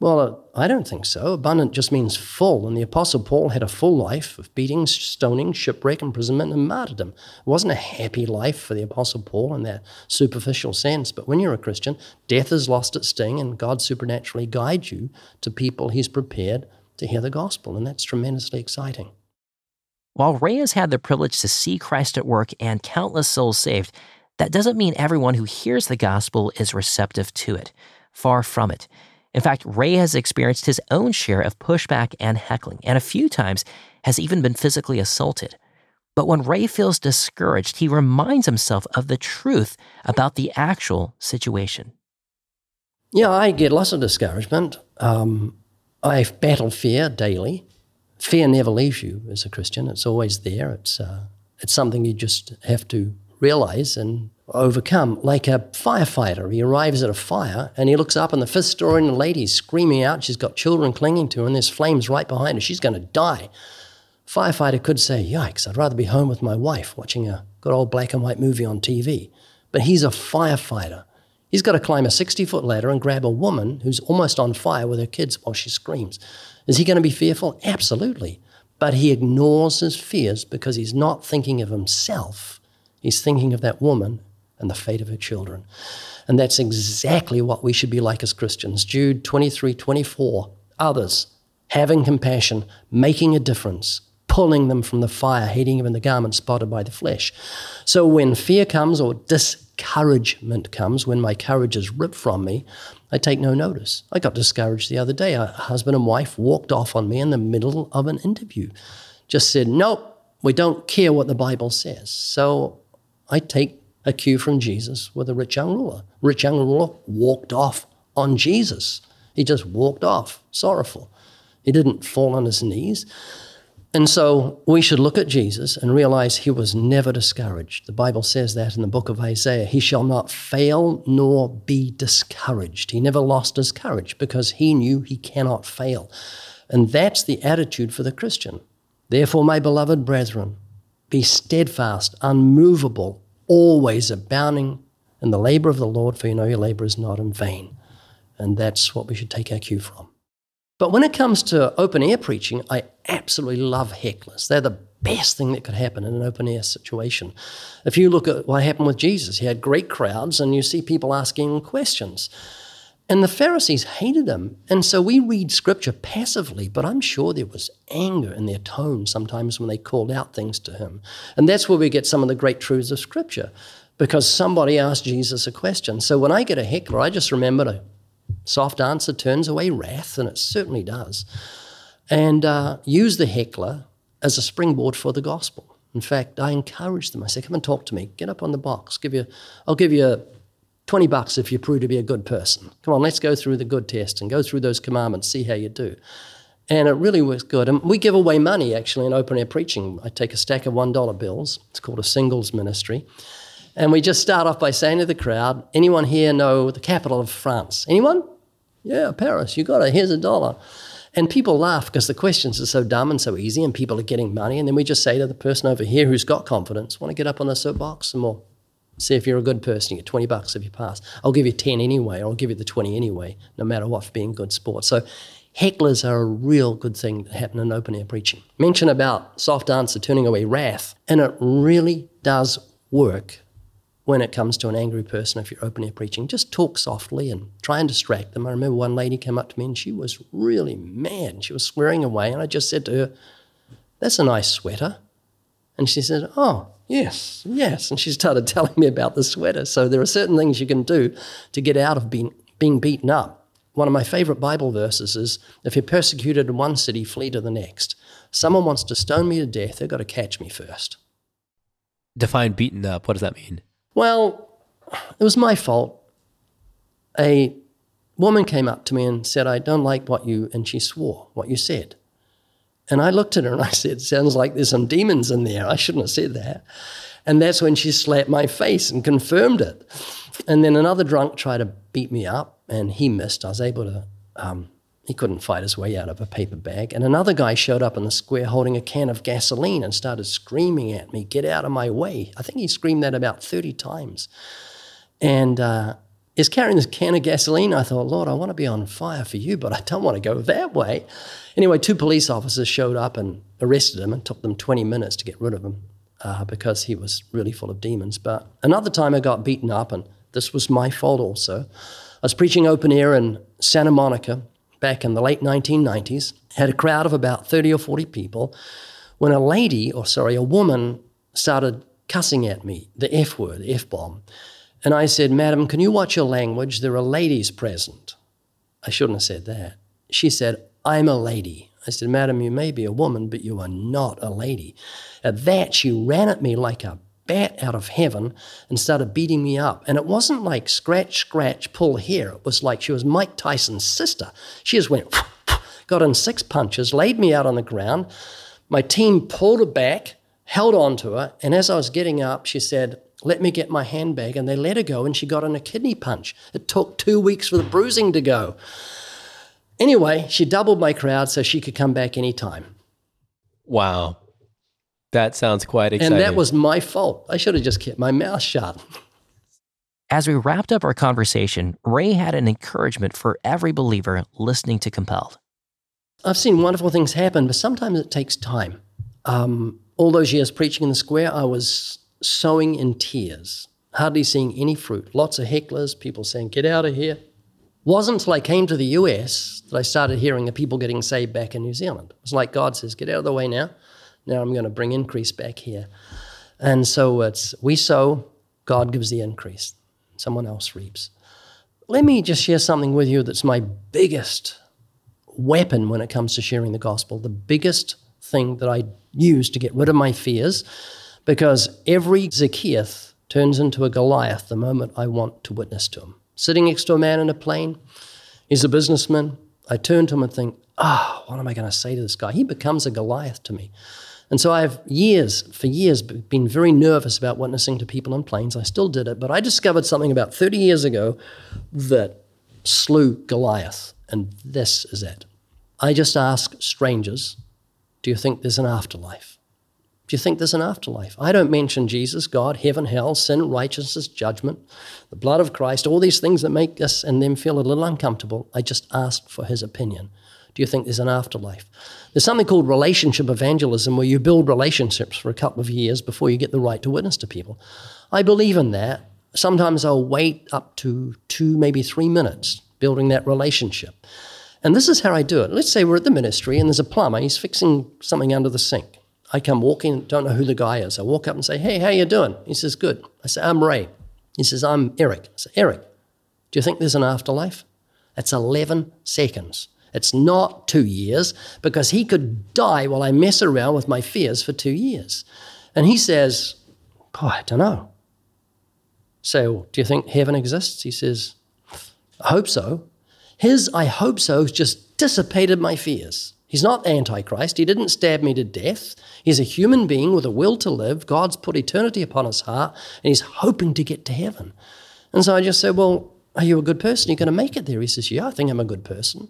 Speaker 1: Well, uh, I don't think so. Abundant just means full, and the Apostle Paul had a full life of beatings, stoning, shipwreck, imprisonment, and martyrdom. It wasn't a happy life for the Apostle Paul in that superficial sense, but when you're a Christian, death has lost its sting, and God supernaturally guides you to people He's prepared to hear the gospel, and that's tremendously exciting.
Speaker 3: While Ray has had the privilege to see Christ at work and countless souls saved, that doesn't mean everyone who hears the gospel is receptive to it. Far from it. In fact, Ray has experienced his own share of pushback and heckling, and a few times has even been physically assaulted. But when Ray feels discouraged, he reminds himself of the truth about the actual situation.
Speaker 1: Yeah, I get lots of discouragement. Um, I battle fear daily fear never leaves you as a Christian. It's always there. It's uh, it's something you just have to realize and overcome. Like a firefighter, he arrives at a fire and he looks up, and the fifth story, and the lady's screaming out. She's got children clinging to her, and there's flames right behind her. She's going to die. Firefighter could say, "Yikes! I'd rather be home with my wife watching a good old black and white movie on TV." But he's a firefighter. He's got to climb a 60 foot ladder and grab a woman who's almost on fire with her kids while she screams. Is he going to be fearful? Absolutely. But he ignores his fears because he's not thinking of himself. He's thinking of that woman and the fate of her children. And that's exactly what we should be like as Christians. Jude 23 24. Others, having compassion, making a difference, pulling them from the fire, hating them in the garment spotted by the flesh. So when fear comes or discouragement comes, when my courage is ripped from me, I take no notice. I got discouraged the other day. A husband and wife walked off on me in the middle of an interview. Just said, nope, we don't care what the Bible says. So I take a cue from Jesus with a rich young ruler. Rich young ruler walked off on Jesus. He just walked off, sorrowful. He didn't fall on his knees. And so we should look at Jesus and realize he was never discouraged. The Bible says that in the book of Isaiah. He shall not fail nor be discouraged. He never lost his courage because he knew he cannot fail. And that's the attitude for the Christian. Therefore, my beloved brethren, be steadfast, unmovable, always abounding in the labor of the Lord, for you know your labor is not in vain. And that's what we should take our cue from. But when it comes to open air preaching, I absolutely love hecklers. They're the best thing that could happen in an open air situation. If you look at what happened with Jesus, he had great crowds, and you see people asking questions. And the Pharisees hated him. And so we read scripture passively, but I'm sure there was anger in their tone sometimes when they called out things to him. And that's where we get some of the great truths of scripture, because somebody asked Jesus a question. So when I get a heckler, I just remember to Soft answer turns away wrath, and it certainly does. And uh, use the heckler as a springboard for the gospel. In fact, I encourage them. I say, "Come and talk to me. Get up on the box. Give you, I'll give you twenty bucks if you prove to be a good person. Come on, let's go through the good test and go through those commandments. See how you do." And it really works good. And we give away money actually in open air preaching. I take a stack of one dollar bills. It's called a singles ministry. And we just start off by saying to the crowd, anyone here know the capital of France? Anyone? Yeah, Paris. You got it. Here's a dollar. And people laugh because the questions are so dumb and so easy, and people are getting money. And then we just say to the person over here who's got confidence, want to get up on the soapbox and we'll see if you're a good person. You get 20 bucks if you pass. I'll give you 10 anyway, or I'll give you the 20 anyway, no matter what, for being good sport. So hecklers are a real good thing that happen in open air preaching. Mention about soft answer turning away wrath, and it really does work when it comes to an angry person if you're open air preaching. Just talk softly and try and distract them. I remember one lady came up to me and she was really mad. She was swearing away, and I just said to her, That's a nice sweater. And she said, Oh, yes, yes. And she started telling me about the sweater. So there are certain things you can do to get out of being, being beaten up. One of my favorite Bible verses is if you're persecuted in one city, flee to the next. Someone wants to stone me to death, they've got to catch me first.
Speaker 4: Define beaten up. What does that mean?
Speaker 1: Well, it was my fault. A woman came up to me and said, I don't like what you, and she swore what you said. And I looked at her and I said, Sounds like there's some demons in there. I shouldn't have said that. And that's when she slapped my face and confirmed it. And then another drunk tried to beat me up and he missed. I was able to um, he couldn't fight his way out of a paper bag. And another guy showed up in the square holding a can of gasoline and started screaming at me, Get out of my way. I think he screamed that about 30 times. And uh, is carrying this can of gasoline. I thought, Lord, I want to be on fire for you, but I don't want to go that way. Anyway, two police officers showed up and arrested him and took them 20 minutes to get rid of him uh, because he was really full of demons. But another time I got beaten up, and this was my fault also. I was preaching open air in Santa Monica back in the late 1990s, had a crowd of about 30 or 40 people, when a lady, or sorry, a woman started cussing at me, the F word, F bomb. And I said, Madam, can you watch your language? There are ladies present. I shouldn't have said that. She said, I'm a lady. I said, Madam, you may be a woman, but you are not a lady. At that, she ran at me like a bat out of heaven and started beating me up. And it wasn't like scratch, scratch, pull here. It was like she was Mike Tyson's sister. She just went, got in six punches, laid me out on the ground. My team pulled her back, held on to her, and as I was getting up, she said, let me get my handbag. And they let her go, and she got in a kidney punch. It took two weeks for the bruising to go. Anyway, she doubled my crowd so she could come back anytime.
Speaker 4: Wow. That sounds quite exciting.
Speaker 1: And that was my fault. I should have just kept my mouth shut.
Speaker 3: As we wrapped up our conversation, Ray had an encouragement for every believer listening to Compelled.
Speaker 1: I've seen wonderful things happen, but sometimes it takes time. Um, all those years preaching in the square, I was sowing in tears, hardly seeing any fruit. Lots of hecklers, people saying, Get out of here. Wasn't until I came to the US that I started hearing of people getting saved back in New Zealand. It's like God says, Get out of the way now. Now I'm going to bring increase back here. And so it's we sow, God gives the increase, someone else reaps. Let me just share something with you that's my biggest weapon when it comes to sharing the gospel, the biggest thing that I use to get rid of my fears, because every Zacchaeus turns into a Goliath the moment I want to witness to him. Sitting next to a man in a plane, he's a businessman. I turn to him and think, ah, oh, what am I going to say to this guy? He becomes a Goliath to me. And so I've years, for years, been very nervous about witnessing to people on planes. I still did it, but I discovered something about 30 years ago that slew Goliath, and this is it. I just ask strangers, do you think there's an afterlife? Do you think there's an afterlife? I don't mention Jesus, God, heaven, hell, sin, righteousness, judgment, the blood of Christ, all these things that make us and them feel a little uncomfortable. I just ask for his opinion. Do you think there's an afterlife? There's something called relationship evangelism where you build relationships for a couple of years before you get the right to witness to people. I believe in that. Sometimes I'll wait up to two, maybe three minutes building that relationship. And this is how I do it. Let's say we're at the ministry and there's a plumber, he's fixing something under the sink. I come walking, don't know who the guy is. I walk up and say, Hey, how you doing? He says, Good. I say, I'm Ray. He says, I'm Eric. I say, Eric, do you think there's an afterlife? That's 11 seconds. It's not two years because he could die while I mess around with my fears for two years. And he says, oh, I don't know. So, do you think heaven exists? He says, I hope so. His I hope so just dissipated my fears. He's not Antichrist. He didn't stab me to death. He's a human being with a will to live. God's put eternity upon his heart, and he's hoping to get to heaven. And so I just said, Well, are you a good person? Are you going to make it there? He says, Yeah, I think I'm a good person.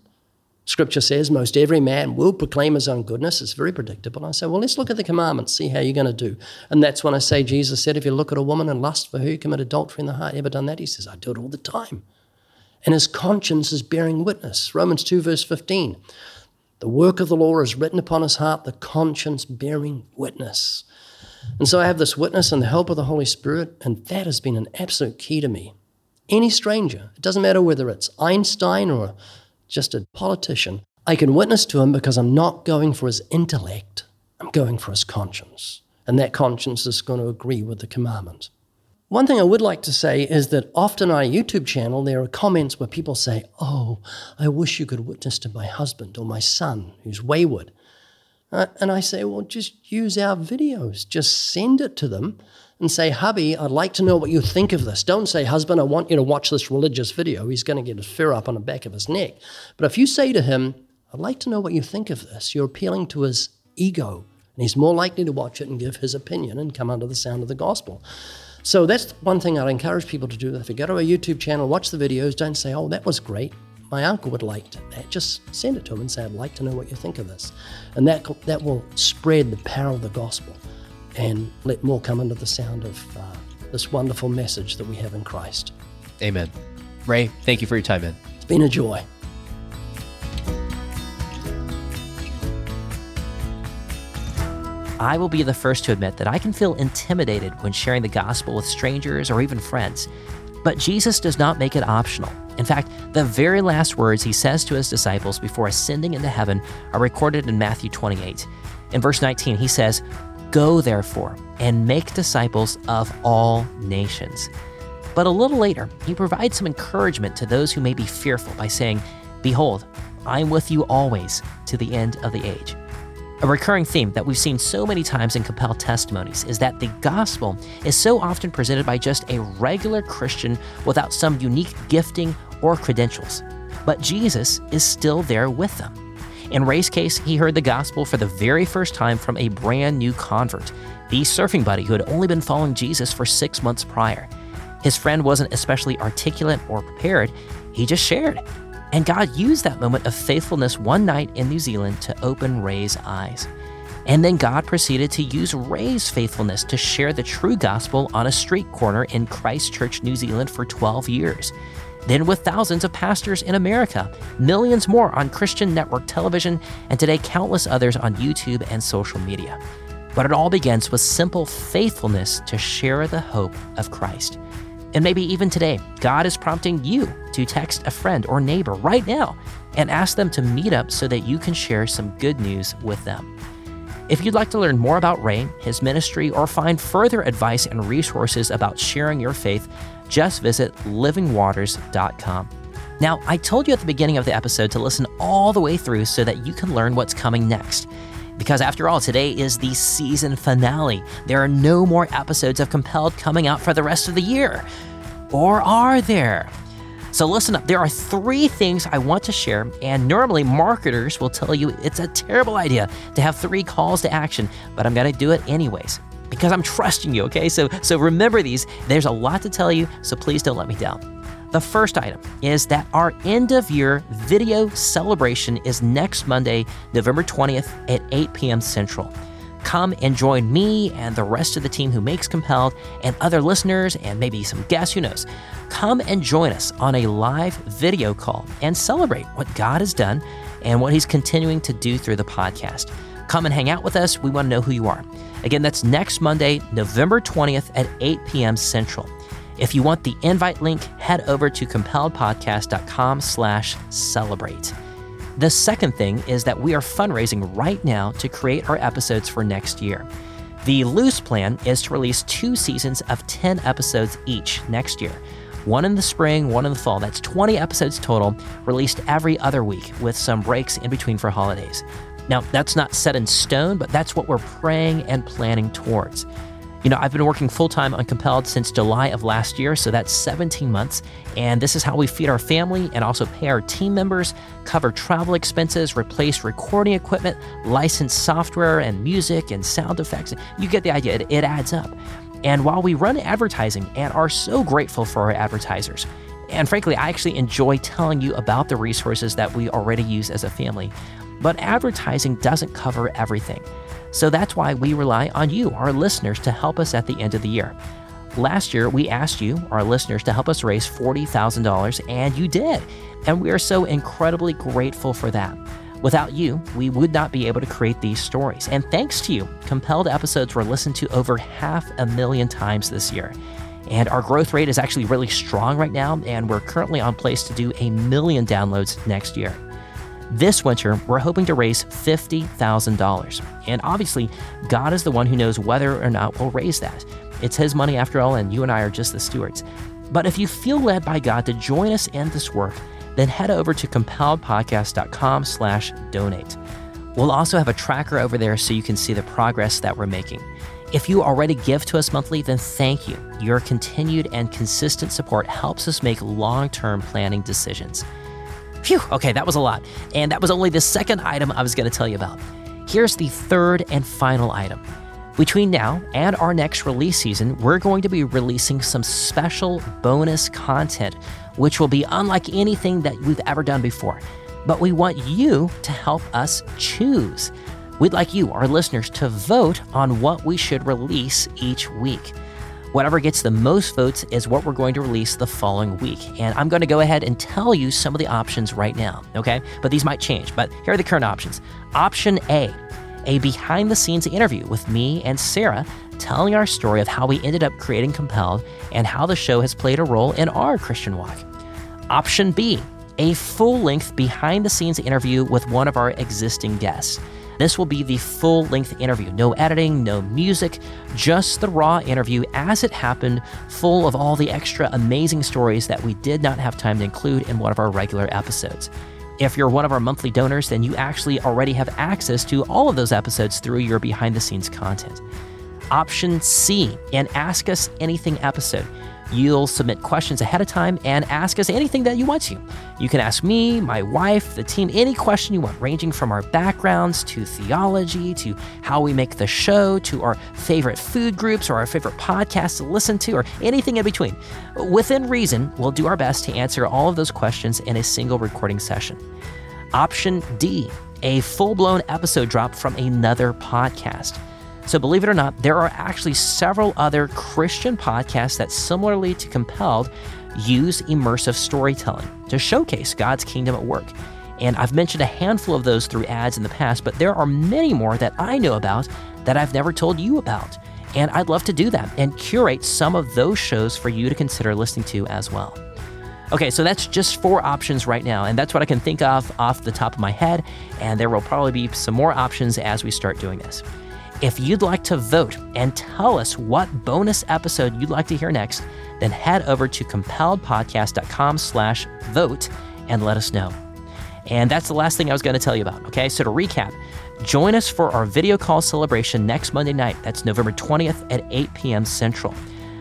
Speaker 1: Scripture says most every man will proclaim his own goodness. It's very predictable. I say, well, let's look at the commandments, see how you're going to do. And that's when I say, Jesus said, if you look at a woman and lust for her, you commit adultery in the heart. Ever done that? He says, I do it all the time and his conscience is bearing witness. Romans 2, verse 15. The work of the law is written upon his heart, the conscience bearing witness. And so I have this witness and the help of the Holy Spirit, and that has been an absolute key to me. Any stranger, it doesn't matter whether it's Einstein or just a politician, I can witness to him because I'm not going for his intellect, I'm going for his conscience. And that conscience is going to agree with the commandment. One thing I would like to say is that often on our YouTube channel, there are comments where people say, Oh, I wish you could witness to my husband or my son who's wayward. Uh, and I say, Well, just use our videos, just send it to them and say, Hubby, I'd like to know what you think of this. Don't say, Husband, I want you to watch this religious video. He's going to get his fur up on the back of his neck. But if you say to him, I'd like to know what you think of this, you're appealing to his ego. And he's more likely to watch it and give his opinion and come under the sound of the gospel. So that's one thing I'd encourage people to do. If you go to a YouTube channel, watch the videos, don't say, oh, that was great. My uncle would like that. Just send it to him and say, I'd like to know what you think of this. And that, that will spread the power of the gospel and let more come under the sound of uh, this wonderful message that we have in Christ.
Speaker 4: Amen. Ray, thank you for your time, man.
Speaker 1: It's been a joy.
Speaker 3: I will be the first to admit that I can feel intimidated when sharing the gospel with strangers or even friends. But Jesus does not make it optional. In fact, the very last words he says to his disciples before ascending into heaven are recorded in Matthew 28. In verse 19, he says, Go therefore and make disciples of all nations. But a little later, he provides some encouragement to those who may be fearful by saying, Behold, I am with you always to the end of the age. A recurring theme that we've seen so many times in compelled testimonies is that the gospel is so often presented by just a regular Christian without some unique gifting or credentials. But Jesus is still there with them. In Ray's case, he heard the gospel for the very first time from a brand new convert, the surfing buddy who had only been following Jesus for six months prior. His friend wasn't especially articulate or prepared, he just shared. And God used that moment of faithfulness one night in New Zealand to open Ray's eyes. And then God proceeded to use Ray's faithfulness to share the true gospel on a street corner in Christchurch, New Zealand for 12 years. Then, with thousands of pastors in America, millions more on Christian network television, and today countless others on YouTube and social media. But it all begins with simple faithfulness to share the hope of Christ. And maybe even today, God is prompting you to text a friend or neighbor right now and ask them to meet up so that you can share some good news with them. If you'd like to learn more about Ray, his ministry, or find further advice and resources about sharing your faith, just visit livingwaters.com. Now, I told you at the beginning of the episode to listen all the way through so that you can learn what's coming next. Because after all, today is the season finale. There are no more episodes of Compelled coming out for the rest of the year. Or are there? So listen up. There are three things I want to share, and normally marketers will tell you it's a terrible idea to have three calls to action, but I'm going to do it anyways because I'm trusting you, okay? So so remember these. There's a lot to tell you, so please don't let me down. The first item is that our end of year video celebration is next Monday, November 20th at 8 p.m. Central. Come and join me and the rest of the team who makes Compelled and other listeners and maybe some guests, who knows. Come and join us on a live video call and celebrate what God has done and what He's continuing to do through the podcast. Come and hang out with us. We want to know who you are. Again, that's next Monday, November 20th at 8 p.m. Central. If you want the invite link, head over to compelledpodcast.com slash celebrate. The second thing is that we are fundraising right now to create our episodes for next year. The loose plan is to release two seasons of 10 episodes each next year. One in the spring, one in the fall. That's 20 episodes total, released every other week with some breaks in between for holidays. Now, that's not set in stone, but that's what we're praying and planning towards. You know, I've been working full time on Compelled since July of last year, so that's 17 months. And this is how we feed our family and also pay our team members, cover travel expenses, replace recording equipment, license software and music and sound effects. You get the idea, it, it adds up. And while we run advertising and are so grateful for our advertisers, and frankly, I actually enjoy telling you about the resources that we already use as a family. But advertising doesn't cover everything. So that's why we rely on you, our listeners, to help us at the end of the year. Last year, we asked you, our listeners, to help us raise $40,000, and you did. And we are so incredibly grateful for that. Without you, we would not be able to create these stories. And thanks to you, compelled episodes were listened to over half a million times this year. And our growth rate is actually really strong right now, and we're currently on place to do a million downloads next year. This winter, we're hoping to raise $50,000. And obviously, God is the one who knows whether or not we'll raise that. It's His money after all, and you and I are just the stewards. But if you feel led by God to join us in this work, then head over to compelledpodcast.com slash donate. We'll also have a tracker over there so you can see the progress that we're making. If you already give to us monthly, then thank you. Your continued and consistent support helps us make long term planning decisions. Phew, okay, that was a lot. And that was only the second item I was going to tell you about. Here's the third and final item. Between now and our next release season, we're going to be releasing some special bonus content, which will be unlike anything that we've ever done before. But we want you to help us choose. We'd like you, our listeners, to vote on what we should release each week. Whatever gets the most votes is what we're going to release the following week. And I'm going to go ahead and tell you some of the options right now, okay? But these might change. But here are the current options. Option A, a behind the scenes interview with me and Sarah telling our story of how we ended up creating Compelled and how the show has played a role in our Christian walk. Option B, a full length behind the scenes interview with one of our existing guests. This will be the full length interview. No editing, no music, just the raw interview as it happened, full of all the extra amazing stories that we did not have time to include in one of our regular episodes. If you're one of our monthly donors, then you actually already have access to all of those episodes through your behind the scenes content. Option C, an Ask Us Anything episode. You'll submit questions ahead of time and ask us anything that you want to. You can ask me, my wife, the team, any question you want, ranging from our backgrounds to theology to how we make the show to our favorite food groups or our favorite podcasts to listen to or anything in between. Within reason, we'll do our best to answer all of those questions in a single recording session. Option D, a full blown episode drop from another podcast. So, believe it or not, there are actually several other Christian podcasts that, similarly to Compelled, use immersive storytelling to showcase God's kingdom at work. And I've mentioned a handful of those through ads in the past, but there are many more that I know about that I've never told you about. And I'd love to do that and curate some of those shows for you to consider listening to as well. Okay, so that's just four options right now, and that's what I can think of off the top of my head, and there will probably be some more options as we start doing this. If you'd like to vote and tell us what bonus episode you'd like to hear next, then head over to compelledpodcast.com slash vote and let us know. And that's the last thing I was going to tell you about. Okay, so to recap, join us for our video call celebration next Monday night. That's November 20th at 8 p.m. Central.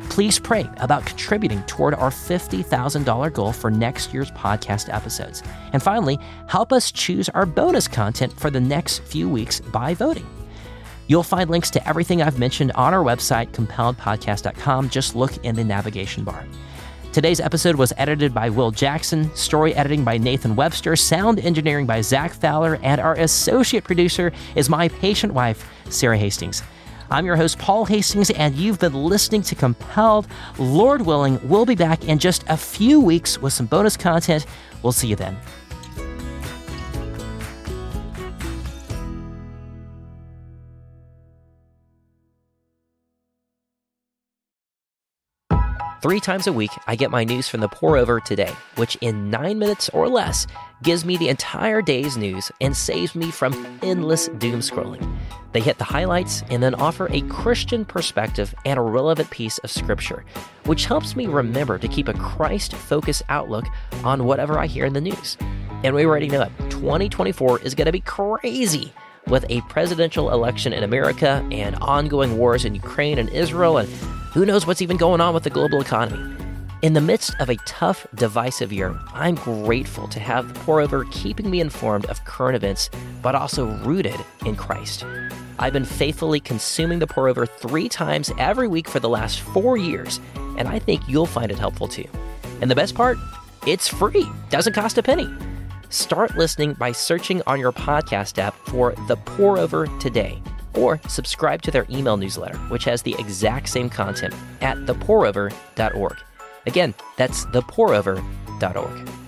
Speaker 3: Please pray about contributing toward our $50,000 goal for next year's podcast episodes. And finally, help us choose our bonus content for the next few weeks by voting. You'll find links to everything I've mentioned on our website, compelledpodcast.com. Just look in the navigation bar. Today's episode was edited by Will Jackson, story editing by Nathan Webster, sound engineering by Zach Fowler, and our associate producer is my patient wife, Sarah Hastings. I'm your host, Paul Hastings, and you've been listening to Compelled. Lord willing, we'll be back in just a few weeks with some bonus content. We'll see you then. Three times a week, I get my news from the Pour Over Today, which in nine minutes or less gives me the entire day's news and saves me from endless doom scrolling. They hit the highlights and then offer a Christian perspective and a relevant piece of scripture, which helps me remember to keep a Christ focused outlook on whatever I hear in the news. And we already know it 2024 is going to be crazy with a presidential election in America and ongoing wars in Ukraine and Israel and who knows what's even going on with the global economy? In the midst of a tough, divisive year, I'm grateful to have the pour over keeping me informed of current events, but also rooted in Christ. I've been faithfully consuming the pour over three times every week for the last four years, and I think you'll find it helpful too. And the best part? It's free, doesn't cost a penny. Start listening by searching on your podcast app for The Pour Over Today or subscribe to their email newsletter, which has the exact same content at thepourover.org. Again, that's thepourover.org.